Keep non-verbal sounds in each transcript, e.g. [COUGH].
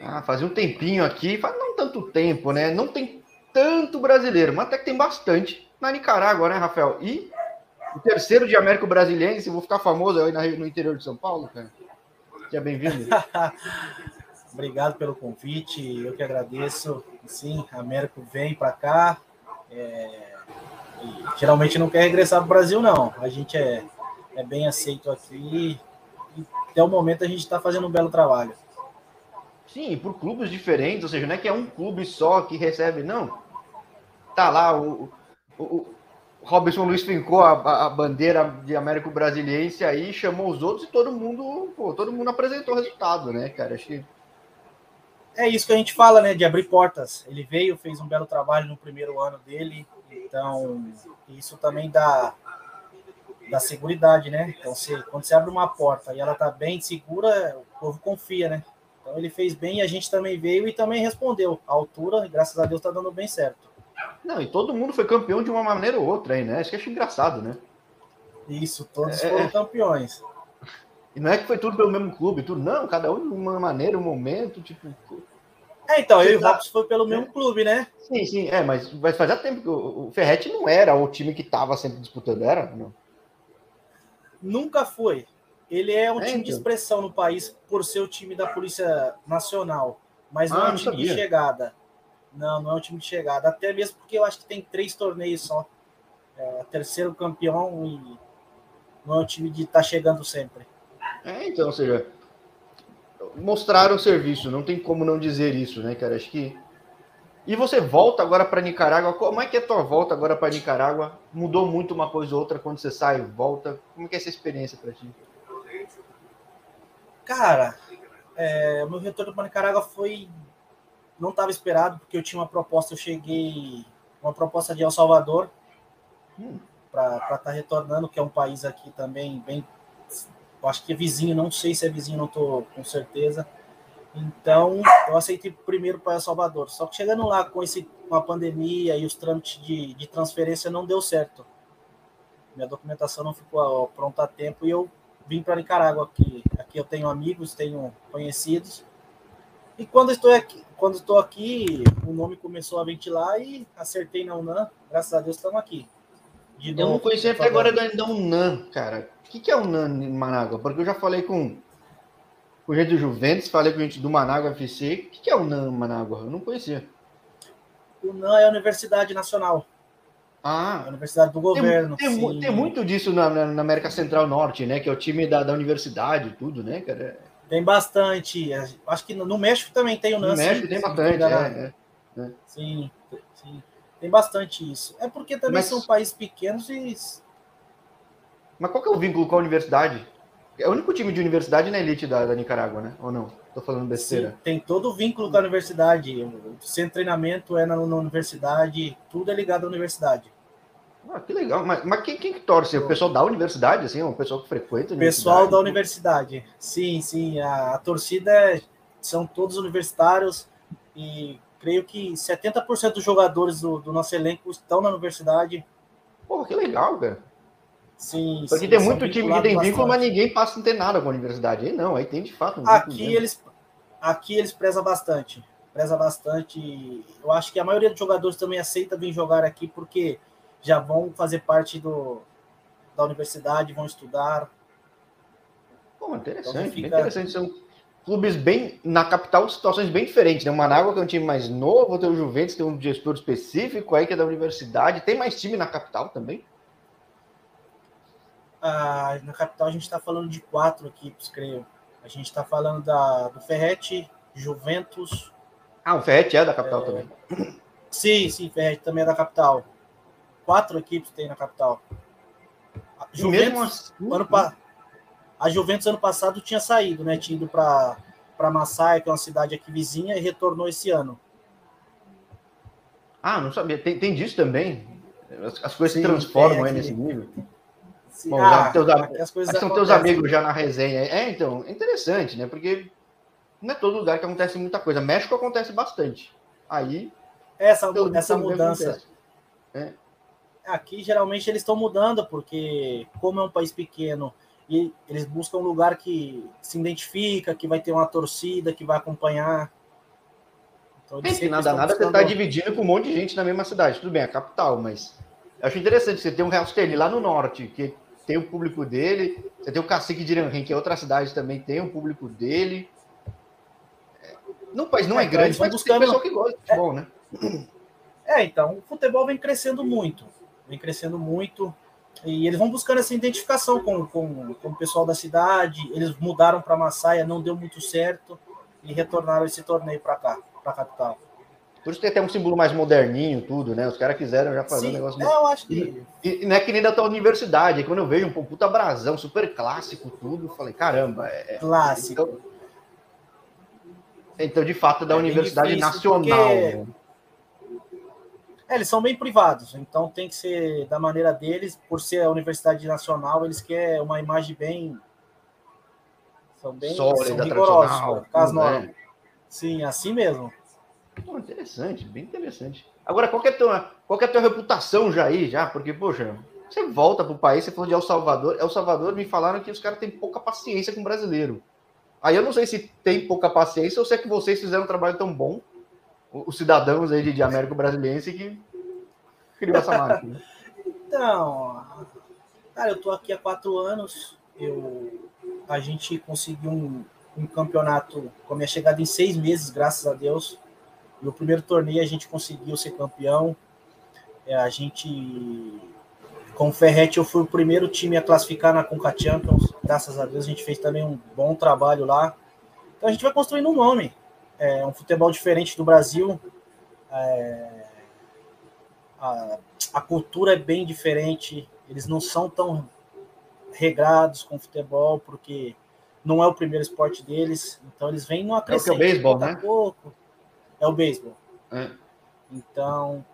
Ah, fazia um tempinho aqui, faz não tanto tempo, né? Não tem tanto brasileiro, mas até que tem bastante na Nicarágua, né, Rafael? E o terceiro de Américo Brasiliense, vou ficar famoso aí no interior de São Paulo, cara. Seja bem-vindo. [LAUGHS] Obrigado pelo convite, eu que agradeço. Sim, Américo vem para cá. É... geralmente não quer regressar para o Brasil, não. A gente é, é bem aceito aqui e até o momento a gente está fazendo um belo trabalho. Sim, por clubes diferentes, ou seja, não é que é um clube só que recebe, não. Tá lá, o, o, Robson Luiz fincou a, a, bandeira de Américo Brasiliense aí, chamou os outros e todo mundo, pô, todo mundo apresentou o resultado, né, cara? Acho que é isso que a gente fala, né? De abrir portas. Ele veio, fez um belo trabalho no primeiro ano dele, então isso também dá, dá segurança, né? Então, se, quando você abre uma porta e ela tá bem segura, o povo confia, né? Então ele fez bem e a gente também veio e também respondeu. A altura, graças a Deus, tá dando bem certo. Não, e todo mundo foi campeão de uma maneira ou outra aí, né? Isso que eu acho engraçado, né? Isso, todos é... foram campeões. E não é que foi tudo pelo mesmo clube, tudo, não, cada um de uma maneira, um momento, tipo. É, então, eu e o Robson foi pelo mesmo clube, né? Sim, sim, é, mas, mas fazia tempo que o, o Ferretti não era o time que estava sempre disputando, era? Não. Nunca foi. Ele é um é, time então. de expressão no país por ser o time da Polícia Nacional, mas não ah, é um time sabia. de chegada. Não, não é um time de chegada. Até mesmo porque eu acho que tem três torneios só. É, terceiro campeão e não é um time de estar tá chegando sempre. É, então, ou seja, mostraram o serviço, não tem como não dizer isso, né, cara? Acho que. E você volta agora para Nicarágua. Como é que é a tua volta agora para Nicarágua? Mudou muito uma coisa ou outra quando você sai e volta? Como é que é essa experiência para ti? Cara, é, meu retorno para Nicarágua foi não estava esperado porque eu tinha uma proposta. Eu cheguei uma proposta de El Salvador hum. para estar tá retornando, que é um país aqui também bem eu acho que é vizinho, não sei se é vizinho, não estou com certeza. Então, eu aceitei primeiro para El Salvador. Só que chegando lá com, esse, com a pandemia e os trâmites de, de transferência não deu certo. Minha documentação não ficou pronta a tempo e eu vim para Nicarágua aqui. Aqui eu tenho amigos, tenho conhecidos. E quando estou aqui, quando estou aqui, o nome começou a ventilar e acertei na UNAM. Graças a Deus estamos aqui. De eu não conhecia até agora da UNAM, cara que, que é o NAN em Manágua? Porque eu já falei com, com gente do Juventus, falei com gente do Manágua FC. O que, que é o NAN Manágua? Eu não conhecia. O NAN é a Universidade Nacional. Ah, é a Universidade do Governo. Tem, tem, tem muito disso na, na, América Central Norte, né? Que é o time da, da universidade tudo, né, cara? Tem bastante. Acho que no México também tem o NAN. No México tem bastante, é, é, é. Sim, sim. Tem bastante isso. É porque também Mas... são países pequenos e mas qual que é o vínculo com a universidade? É o único time de universidade na elite da, da Nicarágua, né? Ou não? Tô falando besteira. Sim, tem todo o vínculo com a universidade. O centro de treinamento é na, na universidade, tudo é ligado à universidade. Ah, que legal. Mas, mas quem, quem que torce? O pessoal da universidade, assim? O pessoal que frequenta Pessoal da universidade. Sim, sim. A, a torcida é, são todos universitários e creio que 70% dos jogadores do, do nosso elenco estão na universidade. Pô, que legal, cara. Sim, Porque sim, tem muito time que tem vínculo, mas ninguém passa a ter nada com a universidade. Aí não, aí tem de fato um aqui eles Aqui eles prezam bastante. Preza bastante. Eu acho que a maioria dos jogadores também aceita vir jogar aqui porque já vão fazer parte do, da universidade, vão estudar. Pô, interessante, então fica... interessante. São clubes bem na capital, situações bem diferentes. Né? O Manágua, que é um time mais novo, tem o Juventus, tem um gestor específico aí que é da universidade. Tem mais time na capital também? ah, na capital a gente está falando de quatro equipes, creio. A gente está falando da, do Ferret, Juventus. Ah, o Ferret é da capital é... também. Sim, sim, Ferret também é da capital. Quatro equipes tem na capital. A Juventus, assim, ano a Juventus ano passado tinha saído, né? Tinha ido para Massaia, que é uma cidade aqui vizinha, e retornou esse ano. Ah, não sabia. Tem, tem disso também? As, as coisas Sim, se transformam aí nesse nível. Bom, ah, teus, são teus amigos já na resenha. É, então, interessante, né? Porque não é todo lugar que acontece muita coisa. México acontece bastante. Aí. Essa, essa mudança. É. Aqui, geralmente, eles estão mudando, porque, como é um país pequeno e eles buscam um lugar que se identifica, que vai ter uma torcida, que vai acompanhar. Então, Enfim, nada, nada buscando... você está dividindo com um monte de gente na mesma cidade. Tudo bem, é a capital, mas acho interessante você ter um Real Estelí lá no norte, que tem o público dele. Você tem o Cacique de Iranrim, que é outra cidade também, tem o público dele. No país não é, é então, grande, mas buscando... tem pessoal que gosta de futebol, é... né? É, então, o futebol vem crescendo muito. Vem crescendo muito. E eles vão buscando essa identificação com, com, com o pessoal da cidade. Eles mudaram para Massaia, não deu muito certo. E retornaram esse torneio para cá, para a capital. Por isso tem até um símbolo mais moderninho, tudo, né? Os caras quiseram já fazer Sim, um negócio. É, eu acho que. E, e, não é que nem da tua universidade. Quando eu vejo um puta brasão, super clássico, tudo, eu falei, caramba. É, é clássico. Então, então, de fato, é da Universidade Nacional. Porque... Né? É, eles são bem privados, então tem que ser da maneira deles, por ser a Universidade Nacional, eles querem uma imagem bem. São bem Sólida, são rigorosos, as normas. É. Sim, assim mesmo. Pô, interessante, bem interessante. Agora, qual é, a tua, qual é a tua reputação já aí, já? Porque, poxa, você volta pro país, você falou de El Salvador. El Salvador me falaram que os caras têm pouca paciência com o brasileiro. Aí eu não sei se tem pouca paciência ou se é que vocês fizeram um trabalho tão bom os cidadãos aí de, de América Brasilense que criou essa máquina. [LAUGHS] então, cara, eu tô aqui há quatro anos. Eu, a gente conseguiu um, um campeonato com a minha chegada em seis meses, graças a Deus. No primeiro torneio a gente conseguiu ser campeão. É, a gente, com o Ferret, eu fui o primeiro time a classificar na Conca Champions. Graças a Deus a gente fez também um bom trabalho lá. Então a gente vai construindo um nome é um futebol diferente do Brasil. É, a, a, cultura é bem diferente. Eles não são tão regrados com futebol, porque não é o primeiro esporte deles. Então eles vêm no acrescente. É o, é o beisebol, né? Pouco. É o beisebol. É. Então,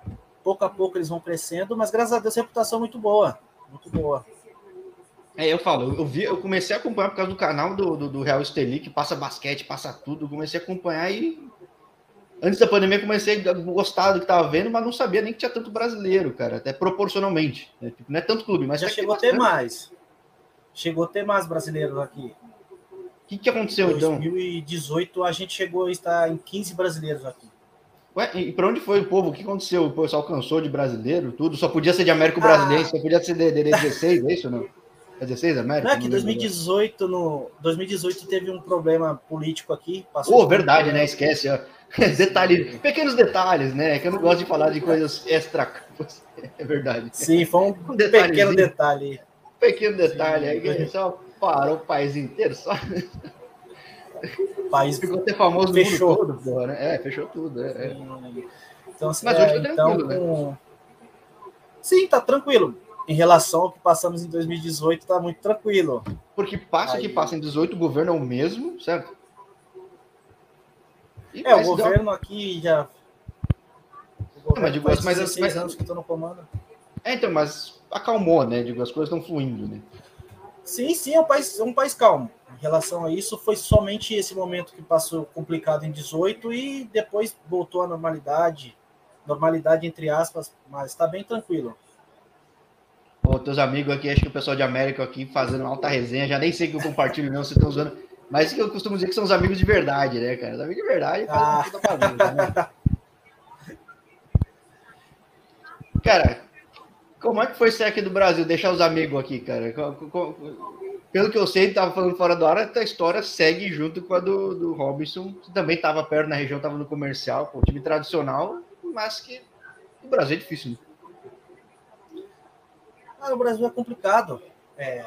pouco a pouco eles vão crescendo, mas graças a Deus a reputação é muito boa. Muito boa. É, eu falo, eu vi, eu comecei a acompanhar por causa do canal do, do, do Real Esteli, que passa basquete, passa tudo. Comecei a acompanhar e antes da pandemia comecei a gostar do que tava vendo, mas não sabia nem que tinha tanto brasileiro, cara, até proporcionalmente. Né? Tipo, não é tanto clube, mas já chegou a ter mais. Chegou a ter mais brasileiros aqui. O que, que aconteceu em então? 2018 a gente chegou a estar em 15 brasileiros aqui. Ué, e para onde foi o povo? O que aconteceu? O pessoal cansou de brasileiro, tudo? Só podia ser de Américo ah. Brasileiro, só podia ser de, de, de 16, é isso não? É 16 América? Não, é que 2018, no, 2018 teve um problema político aqui. Passou oh, verdade, né? Esquece. Ó. [LAUGHS] Detalhes, pequenos detalhes, né? Que eu não gosto de falar de coisas extra. [LAUGHS] É verdade. Sim, foi um, [LAUGHS] um pequeno detalhe. Pequeno detalhe. Sim, aí só parou o país inteiro. Só... O país ficou até famoso fechou. no mundo todo, porra, né? É, fechou tudo. É, é. Então, Mas hoje tá é, então, tranquilo, então, né? Sim, tá tranquilo em relação ao que passamos em 2018, está muito tranquilo. Porque passa Aí... que passa em 18, o governo é o mesmo, certo? E é, o governo dá... aqui já. O não, mas digo, mas, mas, mas anos que estou no comando. É, então, mas acalmou, né? Digo, as coisas estão fluindo, né? Sim, sim, é um país, é um país calmo. Em relação a isso, foi somente esse momento que passou complicado em 18 e depois voltou à normalidade. Normalidade entre aspas, mas está bem tranquilo. Pô, teus amigos aqui, acho que o pessoal de América aqui fazendo alta resenha, já nem sei que eu compartilho não, vocês estão usando. Mas que eu costumo dizer que são os amigos de verdade, né, cara? Os amigos de verdade ah. né? [LAUGHS] Cara, como é que foi ser aqui do Brasil, deixar os amigos aqui, cara? Pelo que eu sei, tava falando fora do ar, a história segue junto com a do, do Robinson, que também estava perto na região, estava no comercial, pô, time tradicional, mas que o Brasil é difícil, né? Ah, o Brasil é complicado. É,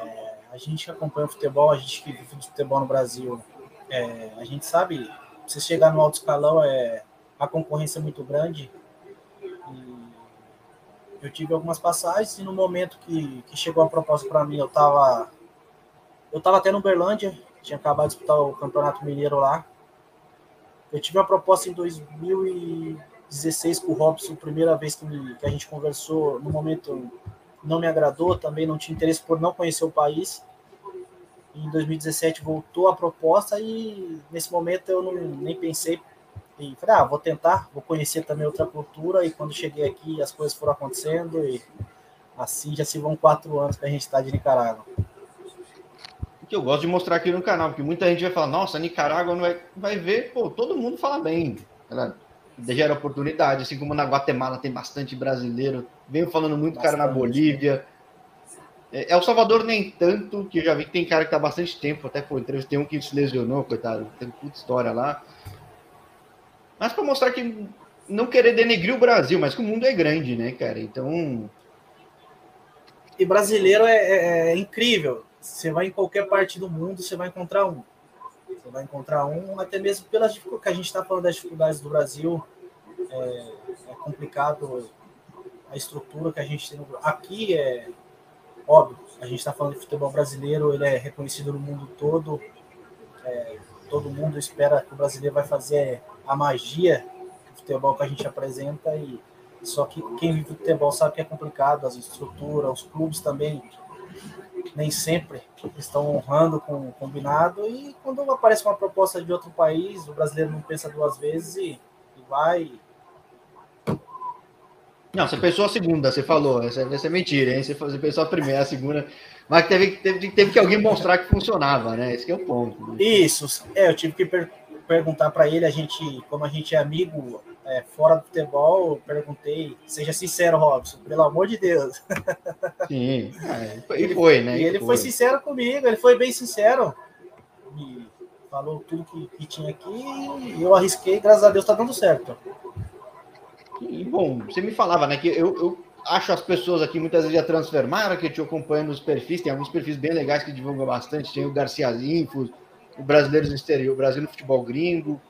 a gente que acompanha o futebol, a gente que vive o futebol no Brasil, é, a gente sabe, você chegar no alto escalão, é, a concorrência é muito grande. E eu tive algumas passagens e no momento que, que chegou a proposta para mim, eu estava eu tava até no Uberlândia, tinha acabado de disputar o Campeonato Mineiro lá. Eu tive uma proposta em 2016 com o Robson, primeira vez que, me, que a gente conversou, no momento não me agradou, também não tinha interesse por não conhecer o país. Em 2017 voltou a proposta e nesse momento eu não, nem pensei e falei, ah, vou tentar, vou conhecer também outra cultura e quando cheguei aqui as coisas foram acontecendo e assim já se vão quatro anos que a gente está de Nicarágua. que eu gosto de mostrar aqui no canal, porque muita gente vai falar, nossa, Nicarágua não vai, vai ver, pô, todo mundo fala bem. Ela gera oportunidade, assim como na Guatemala tem bastante brasileiro, venho falando muito bastante. cara na Bolívia. É, El Salvador nem tanto, que eu já vi que tem cara que tá bastante tempo, até por entrevistei um que se lesionou, coitado, tem puta história lá. Mas para mostrar que não querer denegrir o Brasil, mas que o mundo é grande, né, cara? Então. E brasileiro é, é, é incrível. Você vai em qualquer parte do mundo, você vai encontrar um. Você vai encontrar um, até mesmo pelas dificuldades que a gente está falando das dificuldades do Brasil. É, é, complicado a estrutura que a gente tem. Aqui é óbvio, a gente está falando de futebol brasileiro, ele é reconhecido no mundo todo. É, todo mundo espera que o brasileiro vai fazer a magia do futebol que a gente apresenta e só que quem vive futebol sabe que é complicado, as estruturas, os clubes também nem sempre estão honrando com o combinado e quando aparece uma proposta de outro país, o brasileiro não pensa duas vezes e, e vai. Não, você pensou a segunda, você falou, essa, essa é mentira, hein? Você, você pensou a primeira, a segunda, mas teve, teve, teve que alguém mostrar que funcionava, né? Esse é o ponto. Né? Isso, é, eu tive que per perguntar para ele, a gente, como a gente é amigo é, fora do futebol, eu perguntei, seja sincero, Robson, pelo amor de Deus. [LAUGHS] Sim, é, e foi, né? E ele foi. foi. sincero comigo, ele foi bem sincero. E falou tudo que, que tinha aqui e eu arrisquei, graças a Deus tá dando certo. E bom, você me falava, né, que eu, eu acho as pessoas aqui muitas vezes a transformar, que eu acompanho nos perfis, tem alguns perfis bem legais que divulgam bastante, tem o Garcia Infos, o Brasileiros no Exterior, o Brasil no Futebol Gringo,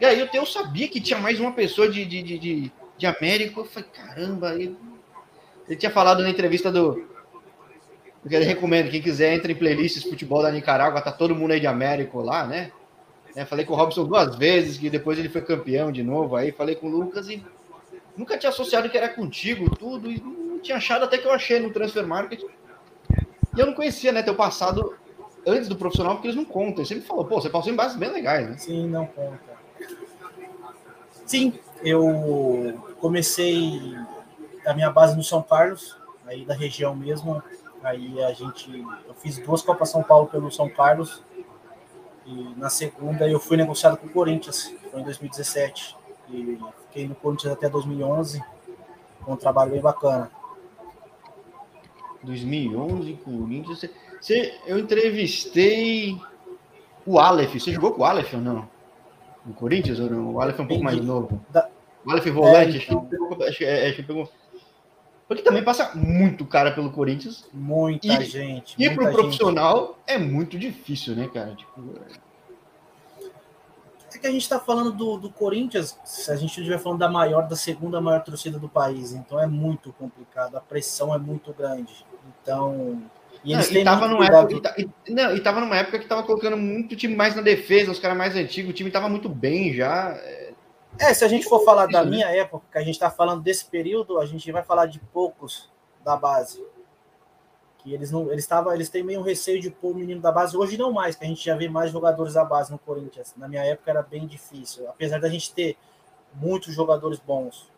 e aí eu, eu sabia que tinha mais uma pessoa de, de, de, de América. Eu falei, caramba, ele, ele tinha falado na entrevista do. Eu recomendo, quem quiser, entre em playlists futebol da Nicarágua, tá todo mundo aí de América lá, né? É, falei com o Robson duas vezes, que depois ele foi campeão de novo aí. Falei com o Lucas e nunca tinha associado que era contigo, tudo, e não tinha achado até que eu achei no Transfer Market. E eu não conhecia, né, teu passado antes do profissional, porque eles não contam. Ele sempre falou, pô, você passou em bases bem legais, né? Sim, não conta. Sim, eu comecei a minha base no São Carlos, aí da região mesmo. Aí a gente, eu fiz duas Copas São Paulo pelo São Carlos e na segunda eu fui negociado com o Corinthians, foi em 2017 e fiquei no Corinthians até 2011, com um trabalho bem bacana. 2011 Corinthians, você, eu entrevistei o Aleph, você jogou com o Aleph ou não? No Corinthians? Ou não? O Aleph é um pouco mais novo. Da... O Aleph volante, é, então. acho, que, é, acho que pegou. Porque também passa muito cara pelo Corinthians. Muita e, gente. E para o profissional é muito difícil, né, cara? Tipo, é que a gente está falando do, do Corinthians, se a gente estiver falando da maior, da segunda maior torcida do país, então é muito complicado, a pressão é muito grande. Então, e eles não, e tava numa época, e, não, e tava numa época que tava colocando muito time mais na defesa, os caras mais antigos, o time tava muito bem já. É, é se a gente for falar da né? minha época, que a gente tá falando desse período, a gente vai falar de poucos da base. Que eles não, eles estavam, eles têm meio receio de pôr o menino da base. Hoje não mais, que a gente já vê mais jogadores da base no Corinthians. Na minha época era bem difícil, apesar da gente ter muitos jogadores bons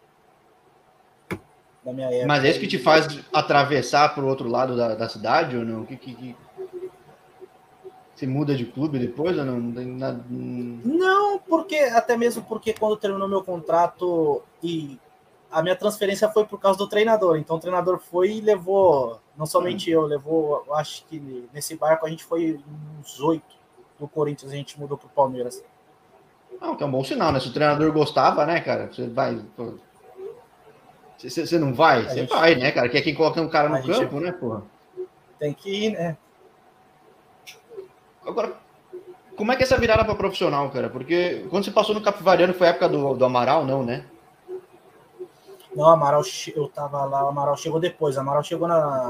da minha época. Mas é isso que te faz atravessar para o outro lado da, da cidade ou não? Que, que, que... Você muda de clube depois ou não? Não, nada... não, porque até mesmo porque quando terminou meu contrato e a minha transferência foi por causa do treinador. Então o treinador foi e levou, não somente eu, levou, eu acho que nesse barco a gente foi uns oito do Corinthians, a gente mudou para o Palmeiras. Não, que é um bom sinal, né? Se o treinador gostava, né, cara? Você vai. Você não vai? Você gente... vai, né, cara? Que é quem coloca um cara no campo, gente... né, porra? Tem que ir, né? Agora, como é que é essa virada para profissional, cara? Porque quando você passou no Capivariano foi a época do, do Amaral, não, né? Não, Amaral, eu tava lá, o Amaral chegou depois. O Amaral chegou na,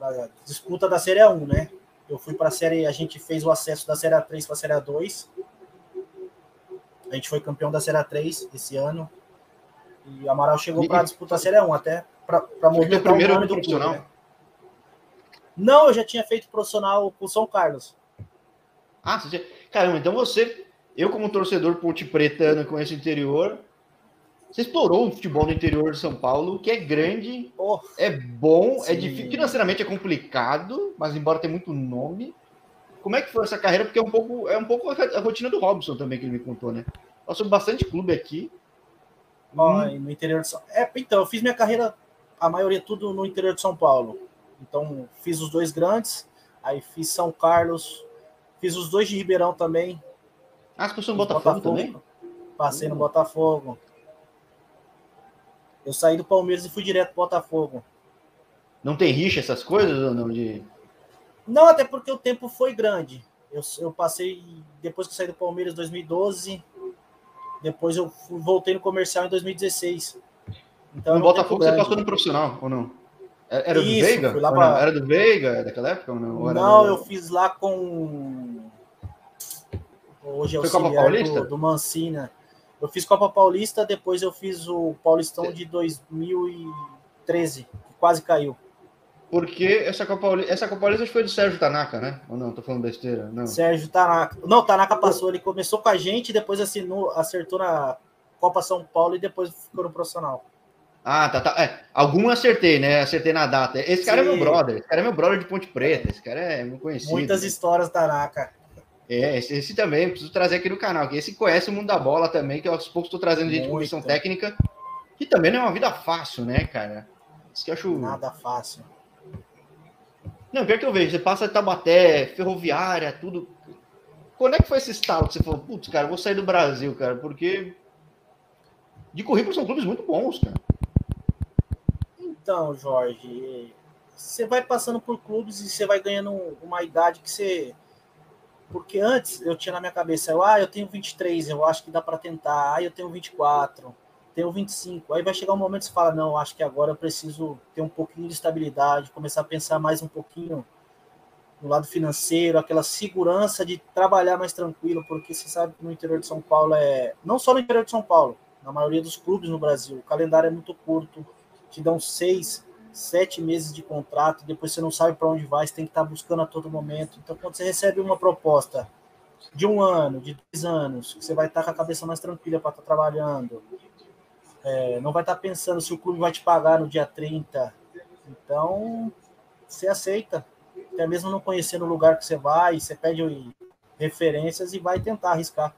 na disputa da Série 1, né? Eu fui para a série, a gente fez o acesso da Série 3 para a Série 2. A gente foi campeão da Série 3 esse ano. E o Amaral chegou para disputar a Série 1, até para movimentar o nome do profissional. Clube, né? Não, eu já tinha feito profissional com o São Carlos. Ah, você... caramba, então você, eu como torcedor ponte pretano com esse interior, Você explorou o futebol no interior de São Paulo, que é grande, oh, é bom, é sim. é difícil, financeiramente é complicado, mas embora tenha muito nome. Como é que foi essa carreira? Porque é um pouco, é um pouco a rotina do Robson também que ele me contou, né? Passou bastante clube aqui. Hum. no interior de São é, Então, eu fiz minha carreira, a maioria tudo no interior de São Paulo. Então, fiz os dois grandes, aí fiz São Carlos, fiz os dois de Ribeirão também. Ah, você passou no Botafogo, Botafogo, também? Passei no Botafogo. Eu saí do Palmeiras e fui direto pro Botafogo. Não tem rixa essas coisas ou não? De... Não, até porque o tempo foi grande. Eu, eu passei, depois que eu saí do Palmeiras em 2012, depois eu fui, voltei no comercial em 2016. Então, no Botafogo você passou no profissional ou não? É, era Isso, do Veiga? Pra... Era do Veiga daquela época ou não? não, do... eu fiz lá com. Hoje é o Copa Paulista? Do, do Mancina. Eu fiz Copa Paulista, depois eu fiz o Paulistão de 2013, que quase caiu. Porque essa Copa Paulista, essa Copa Paulista foi do Sérgio Tanaka, né? Ou não? Tô falando besteira. Não. Sérgio Tanaka. Não, Tanaka passou, ele começou com a gente, depois assinou, acertou na Copa São Paulo e depois ficou no profissional. Ah, tá, tá. É, algum acertei, né? Acertei na data. Esse cara Sim. é meu brother. Esse cara é meu brother de Ponte Preta. Esse cara é muito conhecido. Muitas histórias, Tanaka. É, esse, esse, também, preciso trazer aqui no canal, que esse conhece o mundo da bola também, que aos poucos estou trazendo gente de comissão técnica, que também não é uma vida fácil, né, cara? Isso que eu acho. Nada fácil. Não, pior que eu vejo, você passa de Tabaté, ferroviária, tudo. Quando é que foi esse estalo que você falou, putz, cara, vou sair do Brasil, cara, porque de currículo são clubes muito bons, cara. Então, Jorge, você vai passando por clubes e você vai ganhando uma idade que você porque antes eu tinha na minha cabeça, eu, ah, eu tenho 23, eu acho que dá para tentar. Ah, eu tenho 24, tenho 25. Aí vai chegar um momento que você fala, não, acho que agora eu preciso ter um pouquinho de estabilidade, começar a pensar mais um pouquinho no lado financeiro, aquela segurança de trabalhar mais tranquilo, porque você sabe que no interior de São Paulo é. Não só no interior de São Paulo, na maioria dos clubes no Brasil, o calendário é muito curto, te dão seis, sete meses de contrato, depois você não sabe para onde vai, você tem que estar tá buscando a todo momento. Então, quando você recebe uma proposta de um ano, de dois anos, você vai estar tá com a cabeça mais tranquila para estar tá trabalhando, é, não vai estar pensando se o clube vai te pagar no dia 30. Então, você aceita, até mesmo não conhecendo o lugar que você vai, você pede referências e vai tentar arriscar.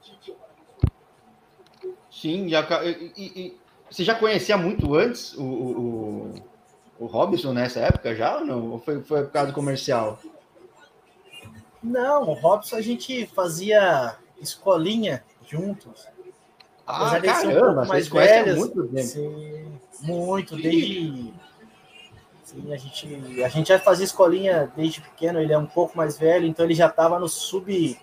Sim, já, e, e, você já conhecia muito antes o, o o Robson nessa época já ou não? Ou foi, foi por causa do comercial? Não, o Robson a gente fazia escolinha juntos. Ah, caramba, um mais velhos, muito tempo. Sim, muito, desde... Sim, a gente, a gente já fazia escolinha desde pequeno, ele é um pouco mais velho, então ele já estava no sub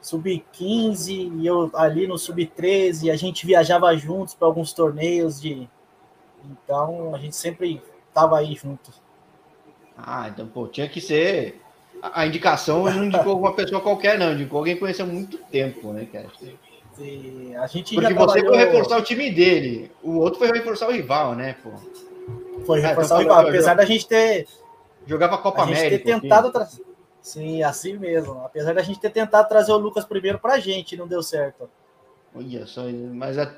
sub-15 e eu ali no sub-13, a gente viajava juntos para alguns torneios de, então a gente sempre tava aí junto. Ah, então, pô, tinha que ser. A indicação não indicou uma pessoa qualquer, não, indicou alguém que conheceu há muito tempo, né, cara? A gente Porque você trabalhou... foi reforçar o time dele, o outro foi reforçar o rival, né, pô? Foi ah, reforçar então, o rival, apesar da gente ter. Jogava Copa a América. Ter tentado tra... Sim, assim mesmo. Apesar da gente ter tentado trazer o Lucas primeiro pra gente, não deu certo. Olha só, mas é,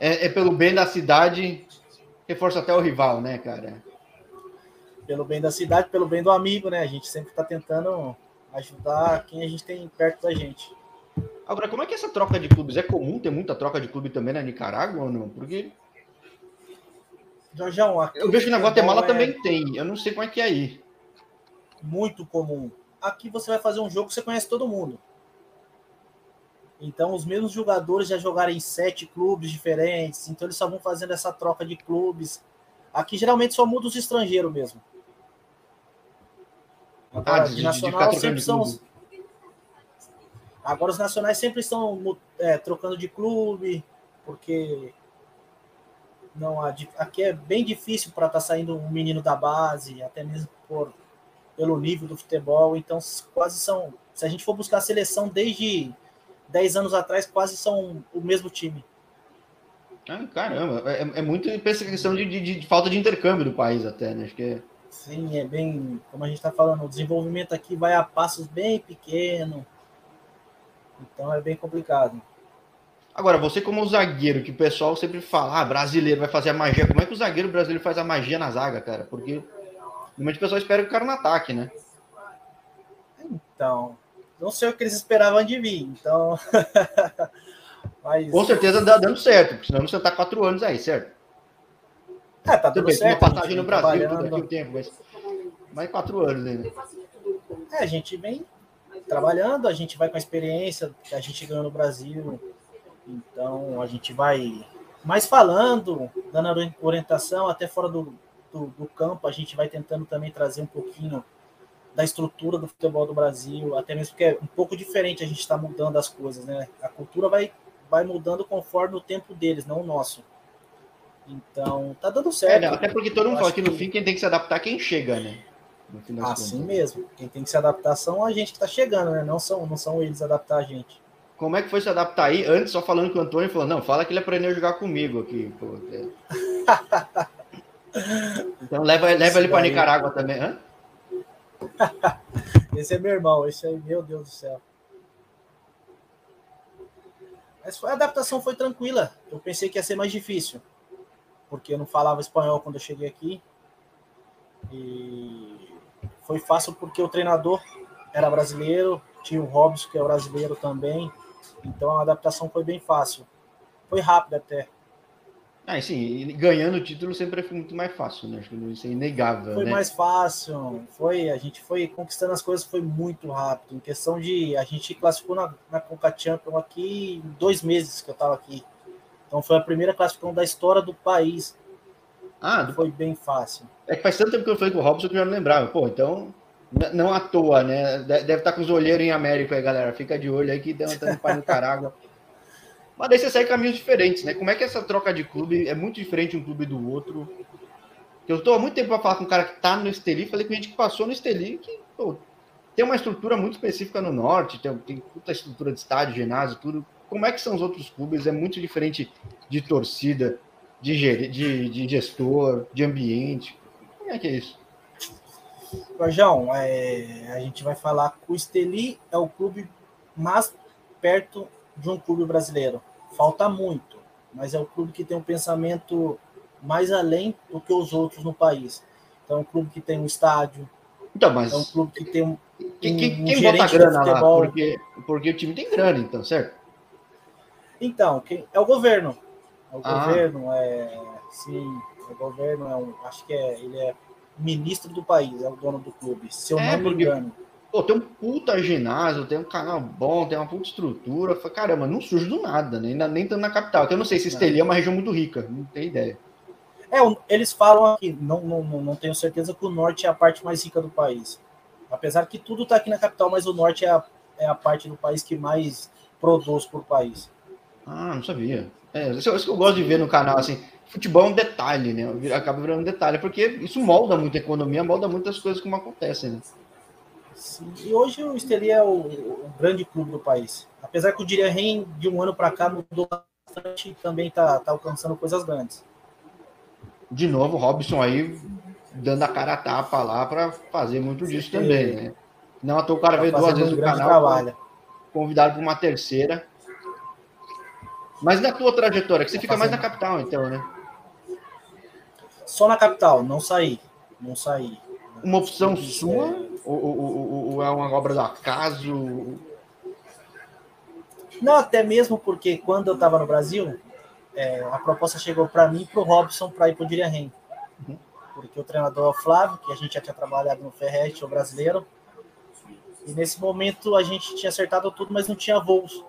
é, é pelo bem da cidade reforça até o rival, né, cara? Pelo bem da cidade, pelo bem do amigo, né? A gente sempre está tentando ajudar quem a gente tem perto da gente. Agora, como é que é essa troca de clubes? É comum ter muita troca de clube também na Nicarágua ou não? Porque. Jorjão, eu vejo que na Guatemala é... também tem. Eu não sei como é que é aí. Muito comum. Aqui você vai fazer um jogo que você conhece todo mundo. Então, os mesmos jogadores já jogaram em sete clubes diferentes, então eles só vão fazendo essa troca de clubes. Aqui geralmente só muda os estrangeiros mesmo. Agora, ah, de, nacional de sempre são. Os... Agora os nacionais sempre estão é, trocando de clube, porque não aqui é bem difícil para estar tá saindo um menino da base, até mesmo por pelo nível do futebol. Então quase são. Se a gente for buscar a seleção desde 10 anos atrás quase são o mesmo time. Ah, caramba, é, é muito essa questão de, de, de, falta de intercâmbio do país até, né? Acho que é... Sim, é bem, como a gente está falando, o desenvolvimento aqui vai a passos bem pequenos, então é bem complicado. Agora, você como zagueiro, que o pessoal sempre fala, ah, brasileiro vai fazer a magia. Como é que o zagueiro brasileiro faz a magia na zaga, cara? Porque normalmente o pessoal espera que o cara no ataque, né? Então, não sei o que eles esperavam de mim, então... [LAUGHS] Mas... Com certeza dá dando certo, porque senão você tá quatro anos aí, certo? É, tá tudo certo. Uma passagem no Brasil todo aqui o tempo, mas mais quatro anos ainda. É, a gente vem trabalhando, a gente vai com a experiência que a gente ganhou no Brasil, então a gente vai mais falando, dando orientação até fora do, do, do campo, a gente vai tentando também trazer um pouquinho da estrutura do futebol do Brasil, até mesmo porque é um pouco diferente a gente está mudando as coisas, né? A cultura vai, vai mudando conforme o tempo deles, não o nosso. Então, tá dando certo. É, até porque todo mundo fala que no fim quem tem que se adaptar é quem chega, né? Assim contas. mesmo. Quem tem que se adaptar são a gente que tá chegando, né? Não são, não são eles adaptar a gente. Como é que foi se adaptar aí? Antes, só falando com o Antônio, falou: não, fala que ele aprendeu a jogar comigo aqui. Pô, é. [LAUGHS] então leva, leva ele para Nicarágua também. Hã? [LAUGHS] esse é meu irmão, esse aí, meu Deus do céu. Mas a adaptação foi tranquila. Eu pensei que ia ser mais difícil, porque eu não falava espanhol quando eu cheguei aqui. E foi fácil porque o treinador era brasileiro, tinha o Robson, que é brasileiro também. Então a adaptação foi bem fácil. Foi rápido até. Ah, sim, ganhando o título sempre foi muito mais fácil, né? Acho que isso é inegável. Foi né? mais fácil, foi, a gente foi conquistando as coisas, foi muito rápido. Em questão de. A gente classificou na, na Conca Champions aqui em dois meses que eu estava aqui. Então foi a primeira classificação da história do país. Ah, foi bem fácil. É que faz tanto tempo que eu falei com o Robson que eu já não lembrava. Pô, então, não à toa, né? Deve estar com os olheiros em América aí, galera. Fica de olho aí que deu um pai no Nicarágua. [LAUGHS] Mas daí você sai caminhos diferentes, né? Como é que essa troca de clube é muito diferente um clube do outro? Eu estou há muito tempo para falar com um cara que está no Esteli, falei com gente que passou no Esteli, que pô, tem uma estrutura muito específica no norte, tem, tem puta estrutura de estádio, ginásio, tudo. Como é que são os outros clubes? É muito diferente de torcida, de, de, de gestor, de ambiente. Como é que é isso? Jorjão, é, a gente vai falar que o Esteli é o clube mais perto de um clube brasileiro. Falta muito, mas é o clube que tem um pensamento mais além do que os outros no país. Então, é um clube que tem um estádio. Então, mas... É um clube que tem um. Quem, quem, um quem bota grana lá? Porque, porque o time tem grana, então, certo? Então, quem, é o governo. É o ah. governo, é. Sim, o governo é um. Acho que é. Ele é ministro do país, é o dono do clube, se eu é, não me engano. Pô, tem um puta ginásio, tem um canal bom, tem uma puta estrutura. Falei, caramba, não surge do nada, né? ainda nem estando na capital. eu não sei se Esteli é uma região muito rica, não tenho ideia. É, eles falam aqui, não, não, não tenho certeza que o norte é a parte mais rica do país. Apesar que tudo está aqui na capital, mas o norte é a, é a parte do país que mais produz por país. Ah, não sabia. É, isso, é isso que eu gosto de ver no canal, assim, futebol é um detalhe, né? Acaba virando um detalhe, porque isso molda muito a economia, molda muitas coisas como acontecem, né? Sim. E hoje o Esteli é o, o, grande clube do país. Apesar que o Diria Rem, de um ano para cá, mudou bastante e também está tá alcançando coisas grandes. De novo, Robson aí dando a cara a tapa lá para fazer muito disso também, né? Não à toa o cara tá veio duas vezes no canal, trabalho. convidado para uma terceira. Mas na tua trajetória, que você tá fica fazendo. mais na capital, então, né? Só na capital, não saí. Não saí. Uma opção sua? Ou, ou, ou, é uma obra do acaso? Não, até mesmo porque quando eu estava no Brasil, é, a proposta chegou para mim e para o Robson para ir para o Dirien uhum. Porque o treinador é o Flávio, que a gente já tinha trabalhado no Ferret, o brasileiro. E nesse momento a gente tinha acertado tudo, mas não tinha voos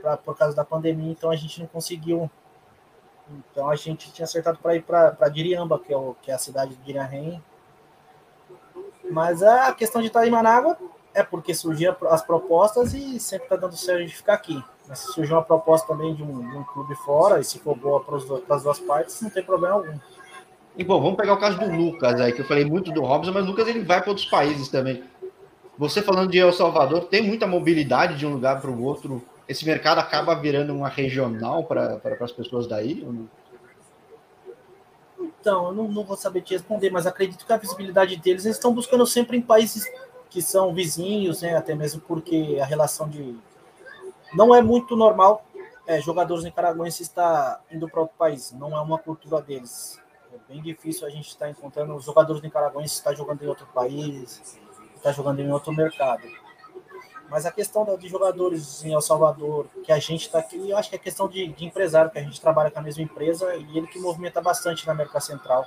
pra, por causa da pandemia, então a gente não conseguiu. Então a gente tinha acertado para ir para Diriamba, que é, o, que é a cidade de Dirien mas a questão de estar em Manágua é porque surgiam as propostas e sempre está dando certo de ficar aqui. Mas se surgir uma proposta também de um, de um clube fora, e se for boa para, as duas partes, não tem problema algum. E bom, vamos pegar o caso do Lucas aí, que eu falei muito do Robson, mas o Lucas ele vai para outros países também. Você falando de El Salvador, tem muita mobilidade de um lugar para o outro. Esse mercado acaba virando uma regional para pra, as pessoas daí? Ou não? Então, eu não, não, vou saber te responder, mas acredito que a visibilidade deles eles estão buscando sempre em países que são vizinhos, né? Até mesmo porque a relação de não é muito normal é, jogadores nicaragüenses está indo para outro país, não é uma cultura deles. É bem difícil a gente estar tá encontrando os jogadores nicaragüenses estar tá jogando em outro país, está jogando em outro mercado. Mas a questão de jogadores em El Salvador, que a gente está aqui, eu acho que é questão de, de, empresário, que a gente trabalha com a mesma empresa e ele que movimenta bastante na América Central.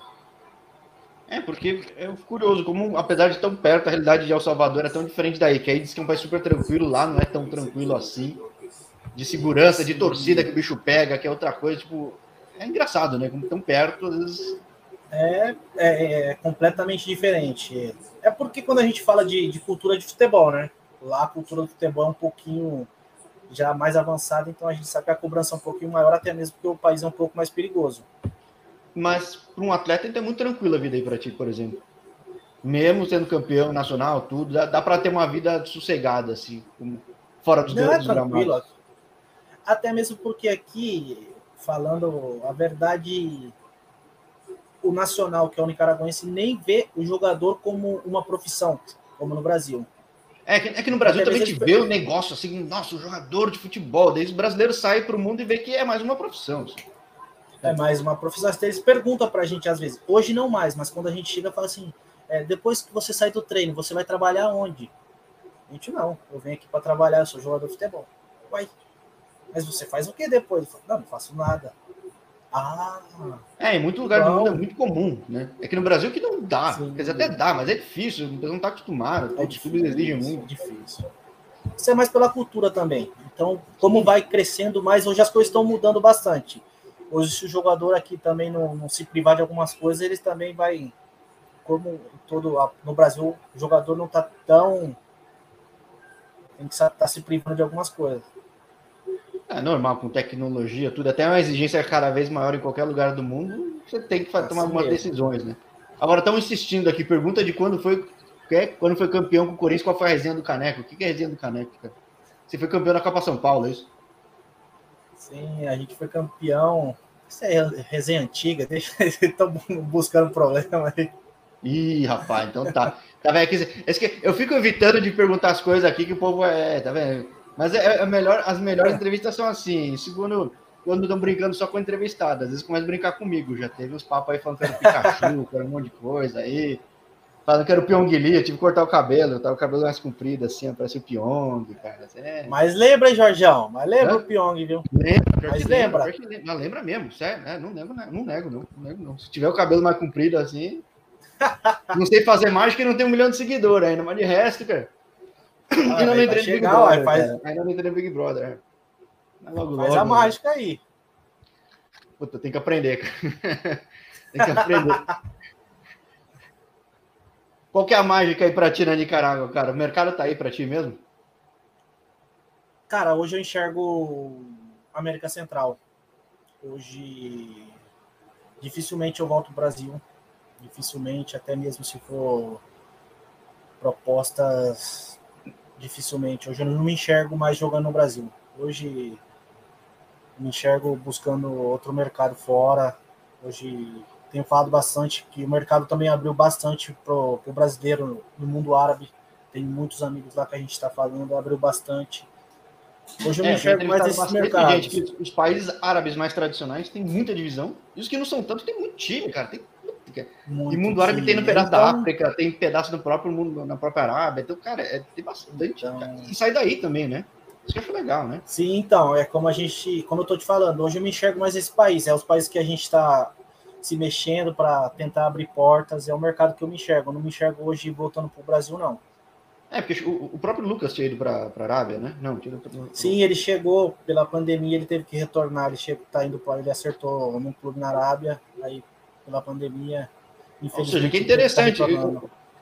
É, porque é curioso, como apesar de tão perto, a realidade de El Salvador é tão diferente daí, que aí diz que é um país super tranquilo, lá não é tão tranquilo assim, de segurança, de torcida que o bicho pega, que é outra coisa, tipo, é engraçado, né? Como tão perto, às vezes. É, é, é, completamente diferente. É porque quando a gente fala de, de, cultura de futebol, né? Lá a cultura do futebol é um pouquinho já mais avançada, então a gente sabe que a cobrança é um pouquinho maior, até mesmo porque o país é um pouco mais perigoso. Mas para um atleta, então é muito tranquila a vida aí para ti, por exemplo. Mesmo sendo campeão nacional, tudo, dá, dá para ter uma vida sossegada, assim, fora dos, Não, é tranquilo. Até mesmo porque aqui falando a verdade, o nacional, que é o nicaragüense, nem vê o jogador como uma profissão, como no Brasil. É que, é que no Brasil Até também a gente vê o negócio assim, nossa, o jogador de futebol, daí os brasileiros saem para o mundo e vê que é mais uma profissão. Assim. É mais uma profissão. Eles perguntam para a gente às vezes, hoje não mais, mas quando a gente chega, fala assim: é, depois que você sai do treino, você vai trabalhar onde? A gente não, eu venho aqui para trabalhar, eu sou jogador de futebol. Uai, mas você faz o que depois? Não, não faço nada. Ah. É, em muito lugar bom. do mundo é muito comum, né? É que no Brasil que não dá. Sim. Quer dizer, até dá, mas é difícil, não está acostumado. É difícil, tudo exige muito. É difícil. Isso é mais pela cultura também. Então, como Sim. vai crescendo mais, hoje as coisas estão mudando bastante. Hoje, se o jogador aqui também não, não se privar de algumas coisas, eles também vai. Como todo no Brasil, o jogador não está tão. Tem que estar tá se privando de algumas coisas. É normal, com tecnologia, tudo, até uma exigência cada vez maior em qualquer lugar do mundo, você tem que assim tomar algumas decisões, né? Agora estão insistindo aqui, pergunta de quando foi, é, quando foi campeão com o Corinthians, qual foi a resenha do Caneco? O que é a resenha do Caneco, cara? Você foi campeão da Copa São Paulo, é isso? Sim, a gente foi campeão. Isso é resenha antiga, [LAUGHS] deixa estão buscando problema aí. Ih, rapaz, então tá. Tá vendo? Eu fico evitando de perguntar as coisas aqui que o povo é, tá vendo? Mas é, é melhor, as melhores entrevistas são assim. Segundo, quando estão brincando só com entrevistado, às vezes começa a brincar comigo. Já teve uns papos aí falando que era Pikachu, [LAUGHS] que era um monte de coisa aí. Falando que era o Pyong Lee, eu tive que cortar o cabelo, tava o cabelo mais comprido, assim, parece o Pyong, cara. É. Mas lembra, hein, Jorjão? Mas lembra o Pyong, viu? Lembra, Mas lembra. lembra. Mas lembra mesmo, sério, né? Não lembro, não nego, não, não nego, não. Se tiver o cabelo mais comprido assim. [LAUGHS] não sei fazer mágica e não tem um milhão de seguidores ainda, mas de resto, cara. Ah, ainda não entrei no Big Brother. Faz... Ainda não entrei no Big Brother. É. Mas logo, faz logo, a mágica aí. Puta, tem que aprender, cara. [LAUGHS] tem que aprender. Qual que é a mágica aí pra ti na Nicarágua, cara? O mercado tá aí pra ti mesmo? Cara, hoje eu enxergo América Central. Hoje dificilmente eu volto pro Brasil. Dificilmente, até mesmo se for propostas dificilmente. Hoje eu não me enxergo mais jogando no Brasil. Hoje me enxergo buscando outro mercado fora. Hoje tenho falado bastante que o mercado também abriu bastante para o brasileiro no mundo árabe. Tem muitos amigos lá que a gente está falando, abriu bastante. Hoje eu é, me enxergo mais desses mercados. Gente, os países árabes mais tradicionais têm muita divisão, e os que não são tanto tem muito time, cara. Tem muito e mundo árabe tem no pedaço então... da África, tem pedaço do próprio mundo, na própria Arábia. Então, cara, é, tem bastante. Então... E sai daí também, né? Isso que eu acho legal, né? Sim, então, é como a gente, como eu tô te falando, hoje eu me enxergo mais esse país, é os países que a gente está se mexendo para tentar abrir portas, é o mercado que eu me enxergo. Eu não me enxergo hoje voltando para o Brasil, não. É, porque o, o próprio Lucas tinha ido para a Arábia, né? Não, tinha ido Sim, ele chegou pela pandemia, ele teve que retornar, ele chegou, tá indo para ele acertou num clube na Arábia, aí pela pandemia ou seja, que interessante.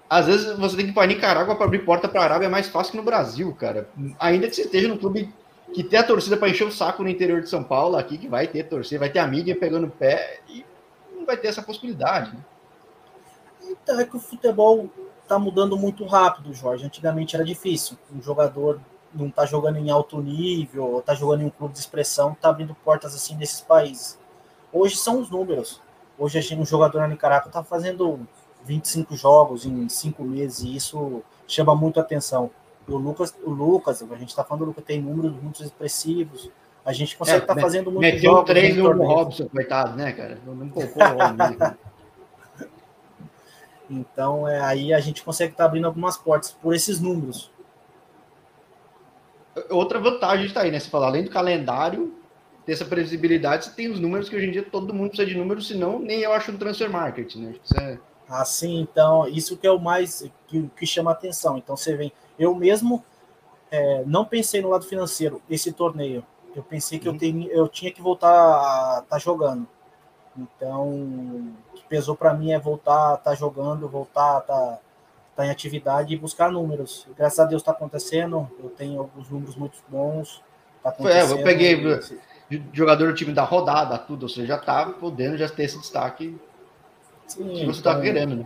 Às vezes você tem que ir para Nicarágua para abrir porta para a Arábia é mais fácil que no Brasil, cara. Ainda que você esteja no clube que tem a torcida para encher o saco no interior de São Paulo, aqui que vai ter torcida, vai ter a mídia pegando o pé e não vai ter essa possibilidade. Né? Então é que o futebol está mudando muito rápido, Jorge. Antigamente era difícil. Um jogador não tá jogando em alto nível, ou tá jogando em um clube de expressão, tá abrindo portas assim nesses países. Hoje são os números. Hoje a gente, um jogador na Nicarágua está fazendo 25 jogos em cinco meses e isso chama muito atenção. O Lucas, o Lucas, a gente está falando do Lucas, tem números muito expressivos. A gente consegue estar é, tá fazendo muito Meteu jogos. três no Robson, coitado, né, cara? Não, não o. [LAUGHS] Então, é, aí a gente consegue estar tá abrindo algumas portas por esses números. Outra vantagem está aí, né? Você fala, além do calendário, ter essa previsibilidade, você tem os números que hoje em dia todo mundo precisa de números, senão nem eu acho no transfer market, né? É... Assim, então, isso que é o mais que, que chama atenção. Então, você vem, eu mesmo é, não pensei no lado financeiro esse torneio. Eu pensei que uhum. eu, tenho, eu tinha que voltar a estar tá jogando. Então, o que pesou para mim é voltar a estar tá jogando, voltar a estar tá, tá em atividade e buscar números. Graças a Deus está acontecendo. Eu tenho alguns números muito bons. Tá é, eu peguei jogador do time da rodada, tudo. Você já tá podendo já ter esse destaque Sim, que você tá então, querendo, né?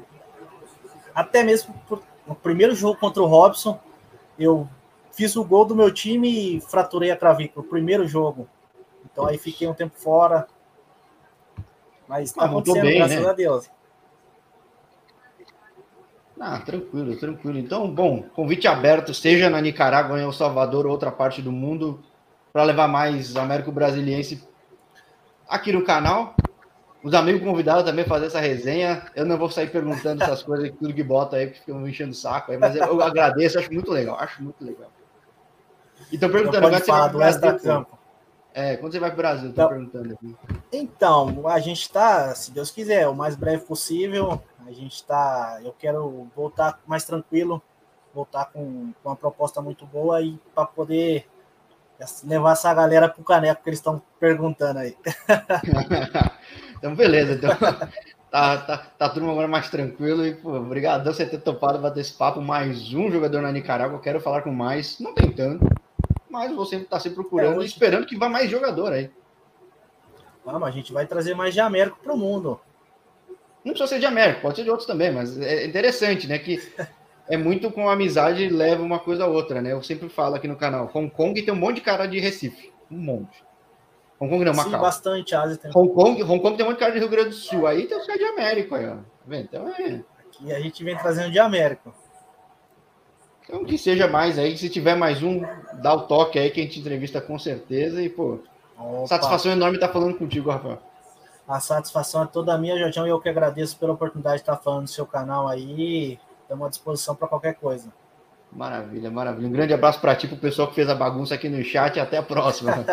Até mesmo por, no primeiro jogo contra o Robson, eu fiz o gol do meu time e fraturei a clavícula. Primeiro jogo. Então aí fiquei um tempo fora. Mas tá ah, acontecendo, bem, graças né? a Deus. Ah, tranquilo, tranquilo. Então, bom, convite aberto, seja na Nicarágua, em El Salvador ou outra parte do mundo, para levar mais Américo Brasiliense aqui no canal. Os amigos convidados também a fazer essa resenha. Eu não vou sair perguntando essas [LAUGHS] coisas, tudo que bota aí, porque ficam enchendo o saco aí, mas eu agradeço, acho muito legal, acho muito legal. E tô perguntando, vai falar do extra campo. É, quando você vai para o Brasil? Então, perguntando aqui. Então, a gente está, se Deus quiser, o mais breve possível. A gente está. Eu quero voltar mais tranquilo, voltar com, com uma proposta muito boa e para poder levar essa galera pro caneco que eles estão perguntando aí. [LAUGHS] então, beleza. Então, [LAUGHS] tá, tá, tá tudo agora mais tranquilo. E, pô, obrigado você ter topado bater esse papo. Mais um jogador na Nicarágua. Quero falar com mais. Não tem tanto mas você está se procurando é, esperando que vá mais jogador aí. Vamos, a gente vai trazer mais de Américo para o mundo. Não precisa ser de Américo, pode ser de outros também, mas é interessante, né? Que é muito com amizade leva uma coisa a outra, né? Eu sempre falo aqui no canal, Hong Kong tem um monte de cara de Recife, um monte. Hong Kong não, Macau. Sim, bastante Ásia tem. Hong Kong, Hong Kong tem um monte de cara de Rio Grande do Sul, aí tem os caras de Américo aí, ó. Tá então é... Aqui a gente vem trazendo de Américo. Então, que seja mais aí. Se tiver mais um, dá o toque aí que a gente entrevista com certeza. E, pô, Opa. satisfação enorme estar falando contigo, Rafael. A satisfação é toda minha, Jorjão, e eu que agradeço pela oportunidade de estar falando no seu canal aí. Estamos à disposição para qualquer coisa. Maravilha, maravilha. Um grande abraço para ti, para o pessoal que fez a bagunça aqui no chat. Até a próxima.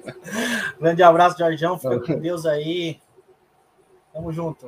[LAUGHS] grande abraço, Jorjão. Fica com Deus aí. Tamo junto.